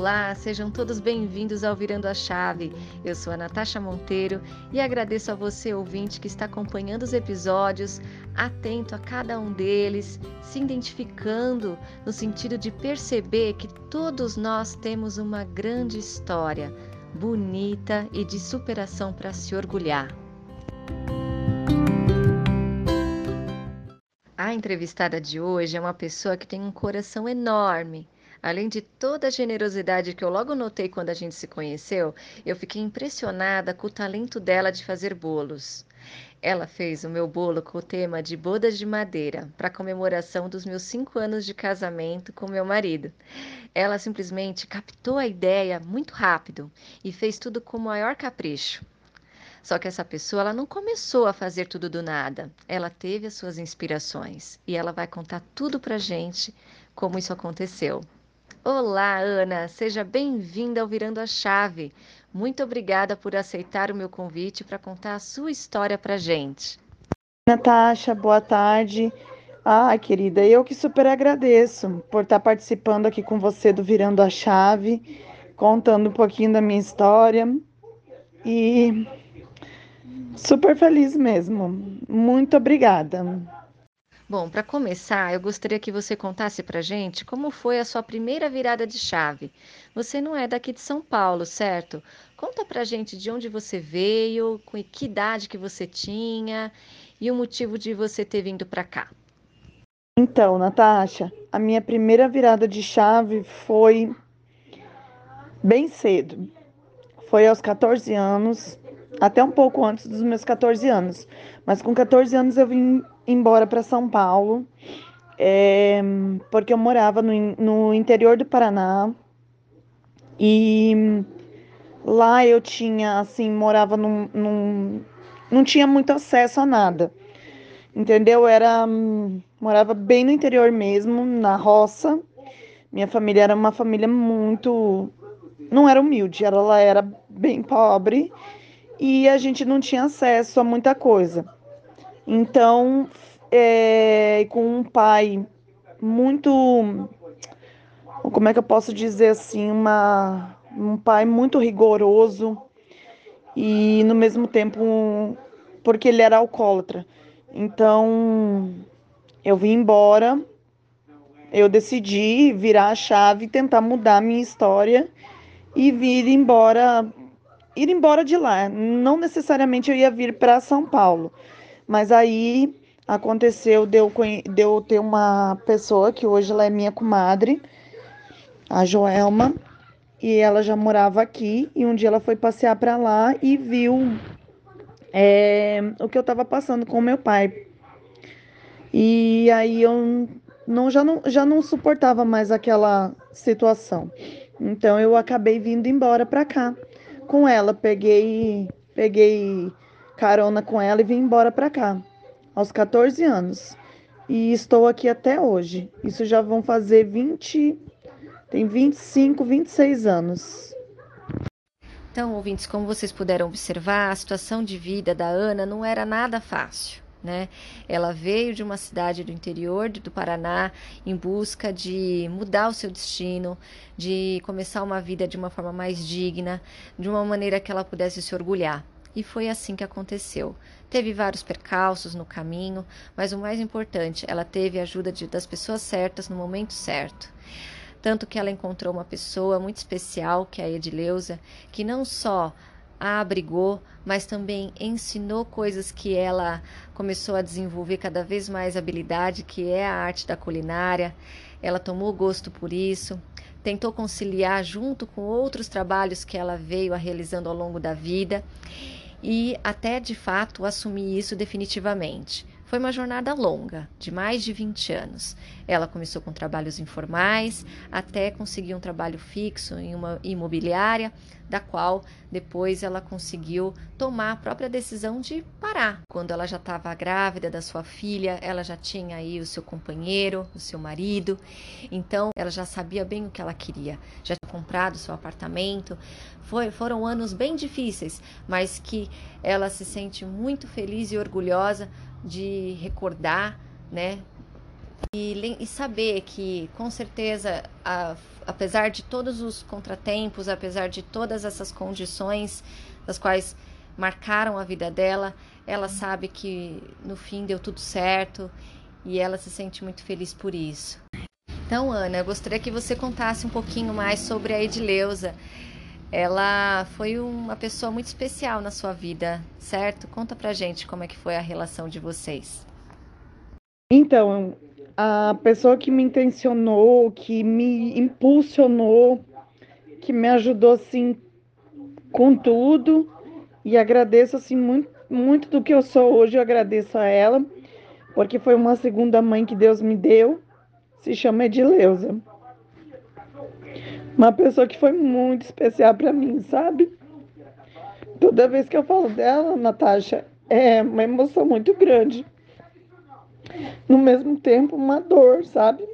Olá, sejam todos bem-vindos ao Virando a Chave. Eu sou a Natasha Monteiro e agradeço a você, ouvinte, que está acompanhando os episódios, atento a cada um deles, se identificando no sentido de perceber que todos nós temos uma grande história, bonita e de superação para se orgulhar. A entrevistada de hoje é uma pessoa que tem um coração enorme Além de toda a generosidade que eu logo notei quando a gente se conheceu, eu fiquei impressionada com o talento dela de fazer bolos. Ela fez o meu bolo com o tema de bodas de madeira, para comemoração dos meus cinco anos de casamento com meu marido. Ela simplesmente captou a ideia muito rápido e fez tudo com o maior capricho. Só que essa pessoa ela não começou a fazer tudo do nada. Ela teve as suas inspirações e ela vai contar tudo pra gente como isso aconteceu. Olá, Ana, seja bem-vinda ao Virando a Chave. Muito obrigada por aceitar o meu convite para contar a sua história para gente. Natasha, boa tarde. Ah, querida, eu que super agradeço por estar participando aqui com você do Virando a Chave, contando um pouquinho da minha história e super feliz mesmo. Muito obrigada. Bom, para começar, eu gostaria que você contasse para gente como foi a sua primeira virada de chave. Você não é daqui de São Paulo, certo? Conta para gente de onde você veio, com que idade que você tinha e o motivo de você ter vindo para cá. Então, Natasha, a minha primeira virada de chave foi bem cedo. Foi aos 14 anos, até um pouco antes dos meus 14 anos. Mas com 14 anos eu vim embora para São Paulo, é, porque eu morava no, no interior do Paraná e lá eu tinha, assim, morava num, num não tinha muito acesso a nada, entendeu? Era morava bem no interior mesmo, na roça. Minha família era uma família muito não era humilde, ela era bem pobre e a gente não tinha acesso a muita coisa. Então, é, com um pai muito, como é que eu posso dizer assim, uma, um pai muito rigoroso e no mesmo tempo porque ele era alcoólatra. Então, eu vim embora, eu decidi virar a chave, tentar mudar a minha história e vir embora, ir embora de lá. Não necessariamente eu ia vir para São Paulo, mas aí aconteceu de eu, de eu ter uma pessoa que hoje ela é minha comadre, a Joelma, e ela já morava aqui. E um dia ela foi passear para lá e viu é, o que eu estava passando com meu pai. E aí eu não, já, não, já não suportava mais aquela situação. Então eu acabei vindo embora para cá com ela. Peguei, peguei carona com ela e vim embora para cá, aos 14 anos. E estou aqui até hoje. Isso já vão fazer 20, tem 25, 26 anos. Então, ouvintes, como vocês puderam observar, a situação de vida da Ana não era nada fácil. Né? Ela veio de uma cidade do interior do Paraná em busca de mudar o seu destino, de começar uma vida de uma forma mais digna, de uma maneira que ela pudesse se orgulhar. E foi assim que aconteceu. Teve vários percalços no caminho, mas o mais importante, ela teve a ajuda de, das pessoas certas no momento certo. Tanto que ela encontrou uma pessoa muito especial, que é a Edileuza, que não só a abrigou, mas também ensinou coisas que ela começou a desenvolver cada vez mais habilidade, que é a arte da culinária. Ela tomou gosto por isso, tentou conciliar junto com outros trabalhos que ela veio a realizando ao longo da vida e até de fato assumir isso definitivamente. Foi uma jornada longa, de mais de 20 anos. Ela começou com trabalhos informais, até conseguir um trabalho fixo em uma imobiliária, da qual depois ela conseguiu tomar a própria decisão de parar. Quando ela já estava grávida da sua filha, ela já tinha aí o seu companheiro, o seu marido, então ela já sabia bem o que ela queria, já tinha comprado seu apartamento. Foi, foram anos bem difíceis, mas que ela se sente muito feliz e orgulhosa de recordar, né, E, e saber que, com certeza, a, apesar de todos os contratempos, apesar de todas essas condições das quais marcaram a vida dela, ela sabe que no fim deu tudo certo e ela se sente muito feliz por isso. Então, Ana, eu gostaria que você contasse um pouquinho mais sobre a Edileuza. Ela foi uma pessoa muito especial na sua vida, certo? Conta pra gente como é que foi a relação de vocês. Então, a pessoa que me intencionou, que me impulsionou, que me ajudou assim com tudo e agradeço assim muito, muito do que eu sou hoje, eu agradeço a ela, porque foi uma segunda mãe que Deus me deu, se chama Edileuza. Uma pessoa que foi muito especial para mim, sabe? Toda vez que eu falo dela, Natasha, é uma emoção muito grande no mesmo tempo uma dor, sabe?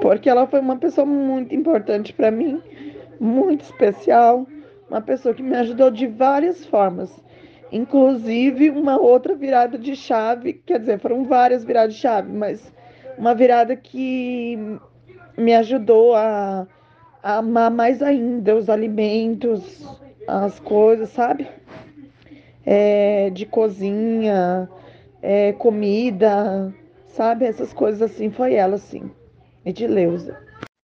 Porque ela foi uma pessoa muito importante para mim, muito especial, uma pessoa que me ajudou de várias formas. Inclusive uma outra virada de chave, quer dizer, foram várias viradas de chave, mas uma virada que me ajudou a, a amar mais ainda os alimentos, as coisas, sabe? É, de cozinha, é, comida, sabe? Essas coisas assim, foi ela, sim. Edileuza.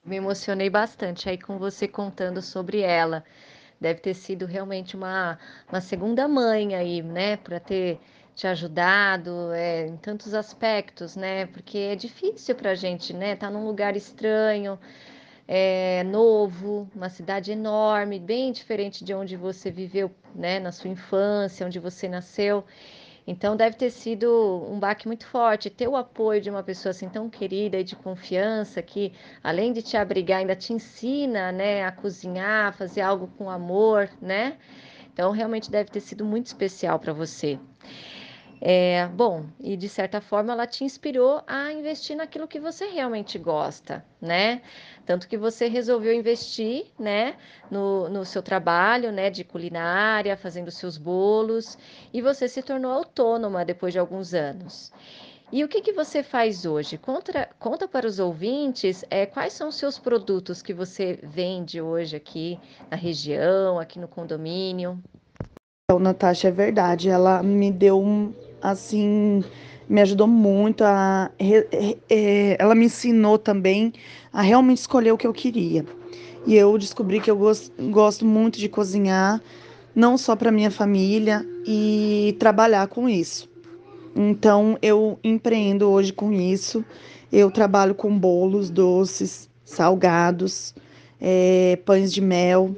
Me emocionei bastante aí com você contando sobre ela. Deve ter sido realmente uma, uma segunda mãe aí, né? Para ter te ajudado é, em tantos aspectos, né? Porque é difícil para a gente, né? Tá num lugar estranho, é, novo, uma cidade enorme, bem diferente de onde você viveu, né? Na sua infância, onde você nasceu. Então deve ter sido um baque muito forte ter o apoio de uma pessoa assim tão querida e de confiança que além de te abrigar ainda te ensina, né, a cozinhar, a fazer algo com amor, né? Então realmente deve ter sido muito especial para você. É, bom, e de certa forma ela te inspirou a investir naquilo que você realmente gosta, né? Tanto que você resolveu investir, né, no, no seu trabalho, né, de culinária, fazendo seus bolos, e você se tornou autônoma depois de alguns anos. E o que, que você faz hoje? Conta, conta para os ouvintes é, quais são os seus produtos que você vende hoje aqui na região, aqui no condomínio. Então, Natasha, é verdade. Ela me deu um, assim, me ajudou muito a. É, ela me ensinou também a realmente escolher o que eu queria. E eu descobri que eu gosto, gosto muito de cozinhar, não só para minha família, e trabalhar com isso. Então, eu empreendo hoje com isso. Eu trabalho com bolos, doces, salgados, é, pães de mel,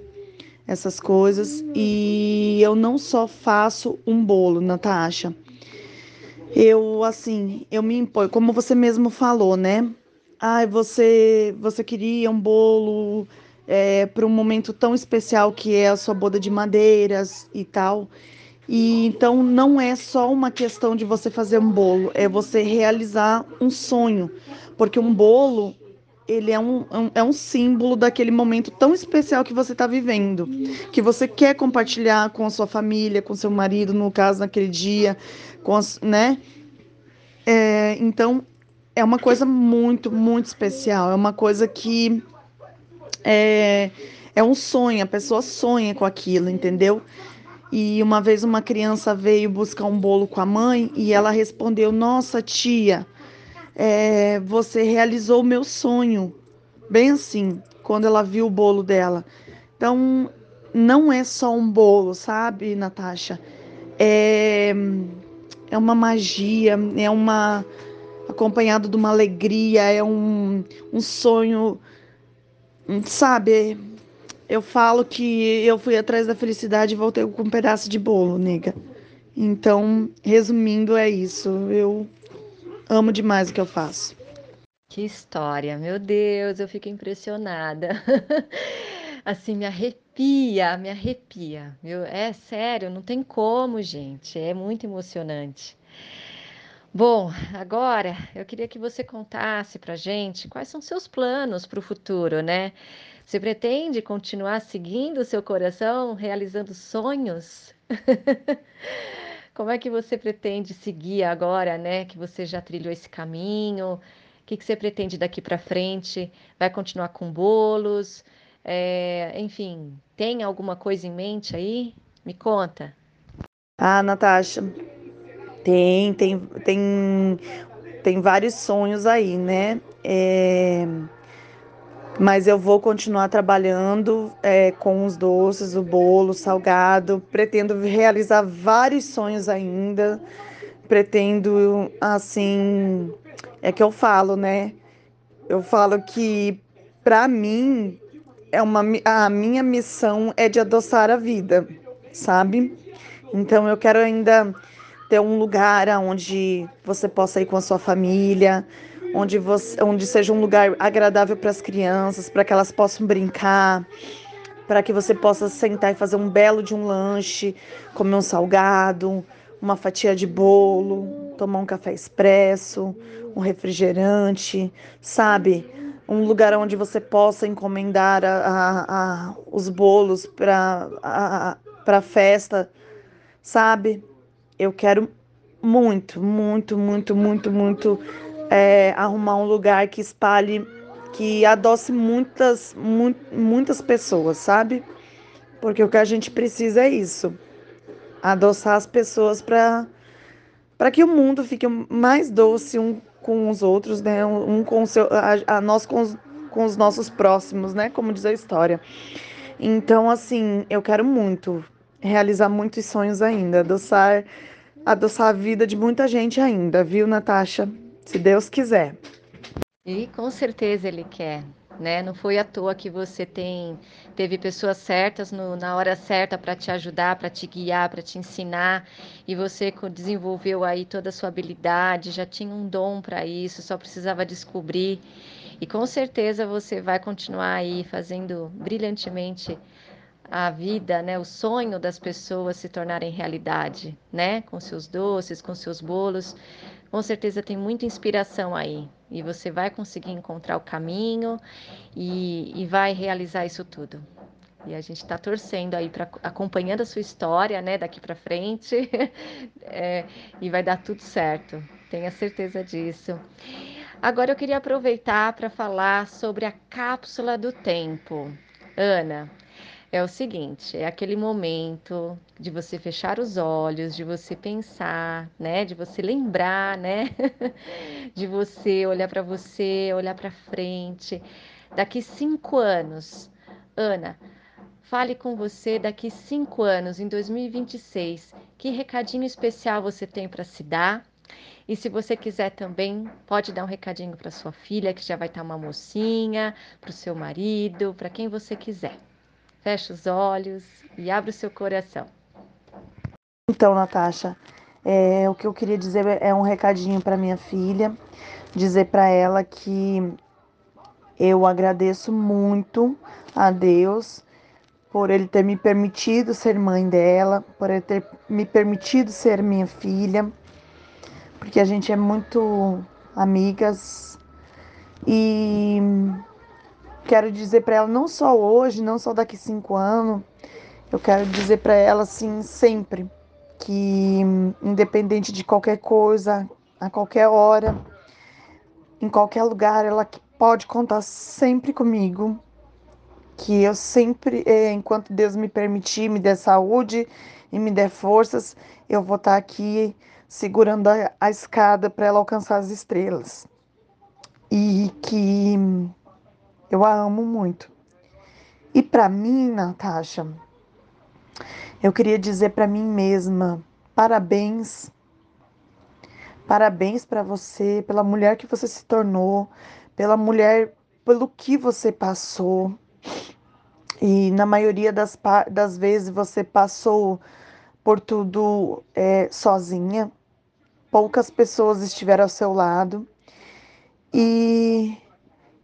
essas coisas. E eu não só faço um bolo, Natasha eu assim, eu me imponho, como você mesmo falou, né? Ai, você, você queria um bolo é, para um momento tão especial que é a sua boda de madeiras e tal. E então não é só uma questão de você fazer um bolo, é você realizar um sonho, porque um bolo ele é um, é um símbolo daquele momento tão especial que você está vivendo, que você quer compartilhar com a sua família, com seu marido, no caso, naquele dia, com as, né? É, então, é uma coisa muito, muito especial, é uma coisa que é, é um sonho, a pessoa sonha com aquilo, entendeu? E uma vez uma criança veio buscar um bolo com a mãe e ela respondeu: Nossa, tia, é, você realizou o meu sonho. Bem assim, quando ela viu o bolo dela. Então, não é só um bolo, sabe, Natasha? É, é uma magia, é uma. acompanhado de uma alegria, é um, um sonho, sabe? Eu falo que eu fui atrás da felicidade e voltei com um pedaço de bolo, nega. Então, resumindo, é isso. Eu amo demais o que eu faço. Que história, meu Deus, eu fico impressionada. assim, me arrepia, me arrepia. É sério, não tem como, gente. É muito emocionante. Bom, agora eu queria que você contasse pra gente quais são seus planos para o futuro, né? Você pretende continuar seguindo o seu coração, realizando sonhos? Como é que você pretende seguir agora, né? Que você já trilhou esse caminho? O que, que você pretende daqui para frente? Vai continuar com bolos? É, enfim, tem alguma coisa em mente aí? Me conta. Ah, Natasha, tem, tem, tem, tem vários sonhos aí, né? É, mas eu vou continuar trabalhando é, com os doces, o bolo, o salgado. Pretendo realizar vários sonhos ainda. Pretendo, assim, é que eu falo, né? Eu falo que para mim é uma a minha missão é de adoçar a vida, sabe? Então eu quero ainda ter um lugar onde você possa ir com a sua família, onde, você, onde seja um lugar agradável para as crianças, para que elas possam brincar, para que você possa sentar e fazer um belo de um lanche, comer um salgado, uma fatia de bolo, tomar um café expresso, um refrigerante, sabe? Um lugar onde você possa encomendar a, a, a, os bolos para a festa, sabe? Eu quero muito, muito, muito, muito, muito é, arrumar um lugar que espalhe, que adoce muitas, mu muitas pessoas, sabe? Porque o que a gente precisa é isso, adoçar as pessoas para que o mundo fique mais doce um com os outros, né? Um com o seu, a, a nós com os, com os nossos próximos, né? Como diz a história. Então, assim, eu quero muito realizar muitos sonhos ainda, adoçar, adoçar a vida de muita gente ainda, viu, Natasha? Se Deus quiser. E com certeza Ele quer. Né? Não foi à toa que você tem teve pessoas certas no, na hora certa para te ajudar, para te guiar, para te ensinar, e você desenvolveu aí toda a sua habilidade, já tinha um dom para isso, só precisava descobrir. E com certeza você vai continuar aí fazendo brilhantemente a vida, né, o sonho das pessoas se tornarem realidade, né, com seus doces, com seus bolos, com certeza tem muita inspiração aí e você vai conseguir encontrar o caminho e, e vai realizar isso tudo. E a gente está torcendo aí para acompanhando a sua história, né, daqui para frente, é, e vai dar tudo certo. Tenha certeza disso. Agora eu queria aproveitar para falar sobre a cápsula do tempo. Ana, é o seguinte, é aquele momento de você fechar os olhos, de você pensar, né, de você lembrar, né, de você olhar para você, olhar para frente. Daqui cinco anos, Ana, fale com você daqui cinco anos, em 2026. Que recadinho especial você tem para se dar? E se você quiser também, pode dar um recadinho para sua filha, que já vai estar uma mocinha, para o seu marido, para quem você quiser. Feche os olhos e abre o seu coração. Então, Natasha, é, o que eu queria dizer é um recadinho para minha filha, dizer para ela que eu agradeço muito a Deus por ele ter me permitido ser mãe dela, por ele ter me permitido ser minha filha, porque a gente é muito amigas e quero dizer para ela, não só hoje, não só daqui cinco anos, eu quero dizer para ela assim sempre que independente de qualquer coisa, a qualquer hora, em qualquer lugar, ela pode contar sempre comigo. Que eu sempre, eh, enquanto Deus me permitir, me der saúde e me der forças, eu vou estar aqui segurando a, a escada para ela alcançar as estrelas. E que eu a amo muito. E para mim, Natasha, eu queria dizer para mim mesma: parabéns. Parabéns para você, pela mulher que você se tornou, pela mulher, pelo que você passou. E na maioria das, das vezes você passou por tudo é, sozinha. Poucas pessoas estiveram ao seu lado. E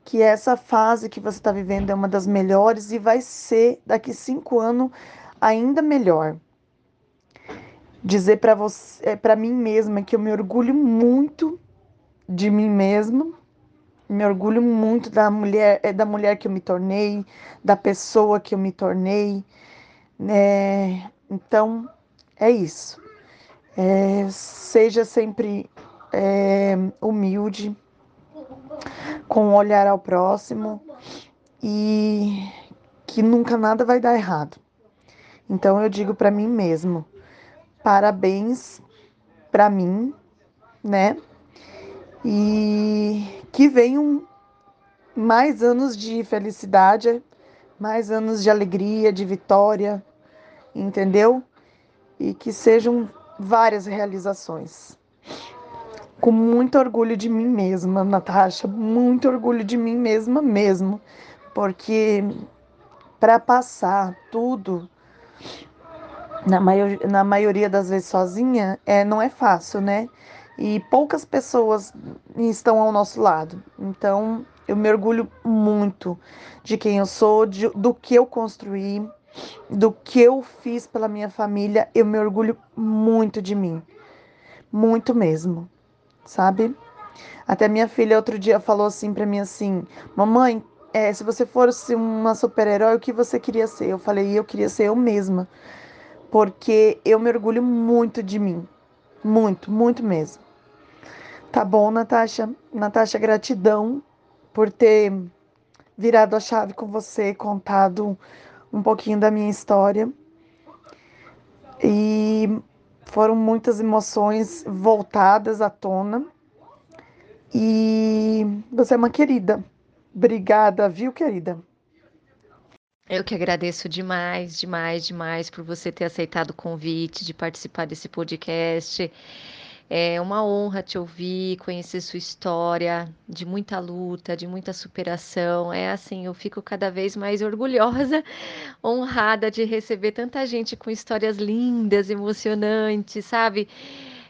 que essa fase que você está vivendo é uma das melhores e vai ser daqui cinco anos ainda melhor. Dizer para você, é, para mim mesma que eu me orgulho muito de mim mesma, me orgulho muito da mulher, é, da mulher que eu me tornei, da pessoa que eu me tornei, né? Então é isso. É, seja sempre é, humilde, com um olhar ao próximo e que nunca nada vai dar errado. Então eu digo para mim mesmo, parabéns para mim, né? E que venham mais anos de felicidade, mais anos de alegria, de vitória, entendeu? E que sejam várias realizações. Com muito orgulho de mim mesma, Natasha, muito orgulho de mim mesma mesmo, porque para passar tudo na, maior, na maioria das vezes sozinha, é, não é fácil, né? E poucas pessoas estão ao nosso lado. Então, eu me orgulho muito de quem eu sou, de, do que eu construí, do que eu fiz pela minha família. Eu me orgulho muito de mim. Muito mesmo, sabe? Até minha filha outro dia falou assim para mim assim: "Mamãe, é, se você fosse uma super-herói, o que você queria ser?" Eu falei: "Eu queria ser eu mesma." Porque eu me orgulho muito de mim. Muito, muito mesmo. Tá bom, Natasha? Natasha, gratidão por ter virado a chave com você, contado um pouquinho da minha história. E foram muitas emoções voltadas à tona. E você é uma querida. Obrigada, viu, querida? Eu que agradeço demais, demais, demais por você ter aceitado o convite de participar desse podcast. É uma honra te ouvir, conhecer sua história de muita luta, de muita superação. É assim, eu fico cada vez mais orgulhosa, honrada de receber tanta gente com histórias lindas, emocionantes, sabe?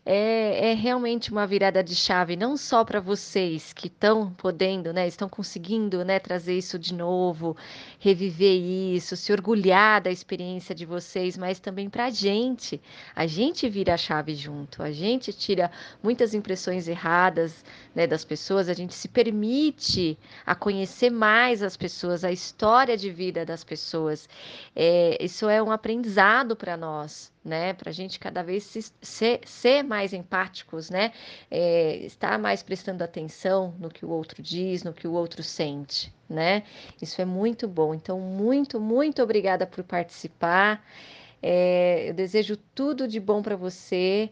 É, é realmente uma virada de chave, não só para vocês que estão podendo, né, estão conseguindo, né, trazer isso de novo, reviver isso, se orgulhar da experiência de vocês, mas também para a gente. A gente vira a chave junto, a gente tira muitas impressões erradas, né, das pessoas, a gente se permite a conhecer mais as pessoas, a história de vida das pessoas. É, isso é um aprendizado para nós né? Para a gente cada vez se, ser, ser, mais empáticos, né? É, estar mais prestando atenção no que o outro diz, no que o outro sente, né? Isso é muito bom. Então, muito, muito obrigada por participar. É, eu desejo tudo de bom para você.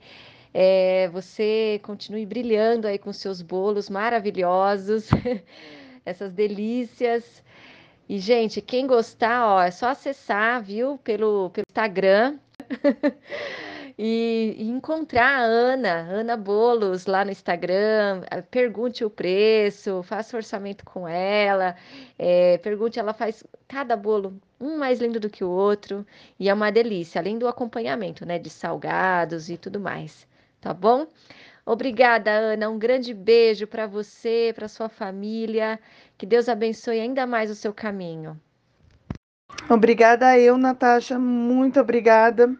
É, você continue brilhando aí com seus bolos maravilhosos, essas delícias. E, gente, quem gostar, ó, é só acessar, viu, pelo, pelo Instagram, e, encontrar a Ana, Ana Bolos, lá no Instagram, eh, pergunte o preço, faça orçamento com ela, é, pergunte, ela faz cada bolo um mais lindo do que o outro, e é uma delícia, além do acompanhamento, né, de salgados e tudo mais, tá bom? Obrigada, Ana. Um grande beijo para você, para sua família. Que Deus abençoe ainda mais o seu caminho. Obrigada eu, Natasha, muito obrigada.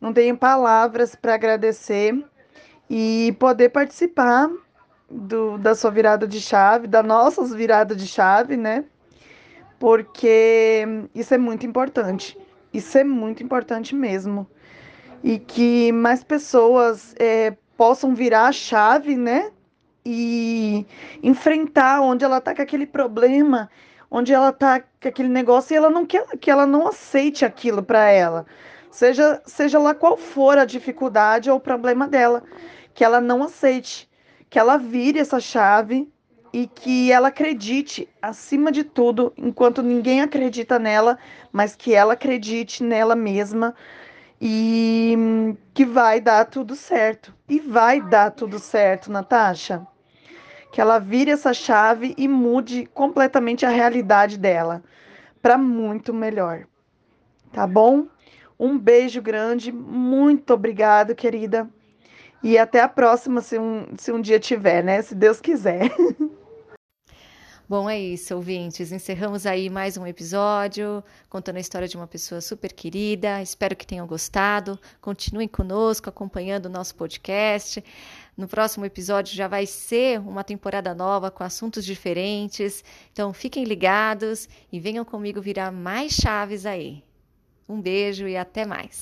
Não tenho palavras para agradecer e poder participar do, da sua virada de chave, da nossa virada de chave, né? Porque isso é muito importante. Isso é muito importante mesmo. E que mais pessoas é, possam virar a chave, né? E enfrentar onde ela tá com aquele problema onde ela tá com aquele negócio e ela não quer que ela não aceite aquilo para ela. Seja, seja lá qual for a dificuldade ou o problema dela, que ela não aceite, que ela vire essa chave e que ela acredite acima de tudo, enquanto ninguém acredita nela, mas que ela acredite nela mesma e que vai dar tudo certo. E vai dar tudo certo, Natasha que ela vire essa chave e mude completamente a realidade dela para muito melhor. Tá bom? Um beijo grande, muito obrigado, querida. E até a próxima, se um, se um dia tiver, né? Se Deus quiser. Bom, é isso, ouvintes. Encerramos aí mais um episódio contando a história de uma pessoa super querida. Espero que tenham gostado. Continuem conosco, acompanhando o nosso podcast. No próximo episódio já vai ser uma temporada nova com assuntos diferentes. Então fiquem ligados e venham comigo virar mais chaves aí. Um beijo e até mais.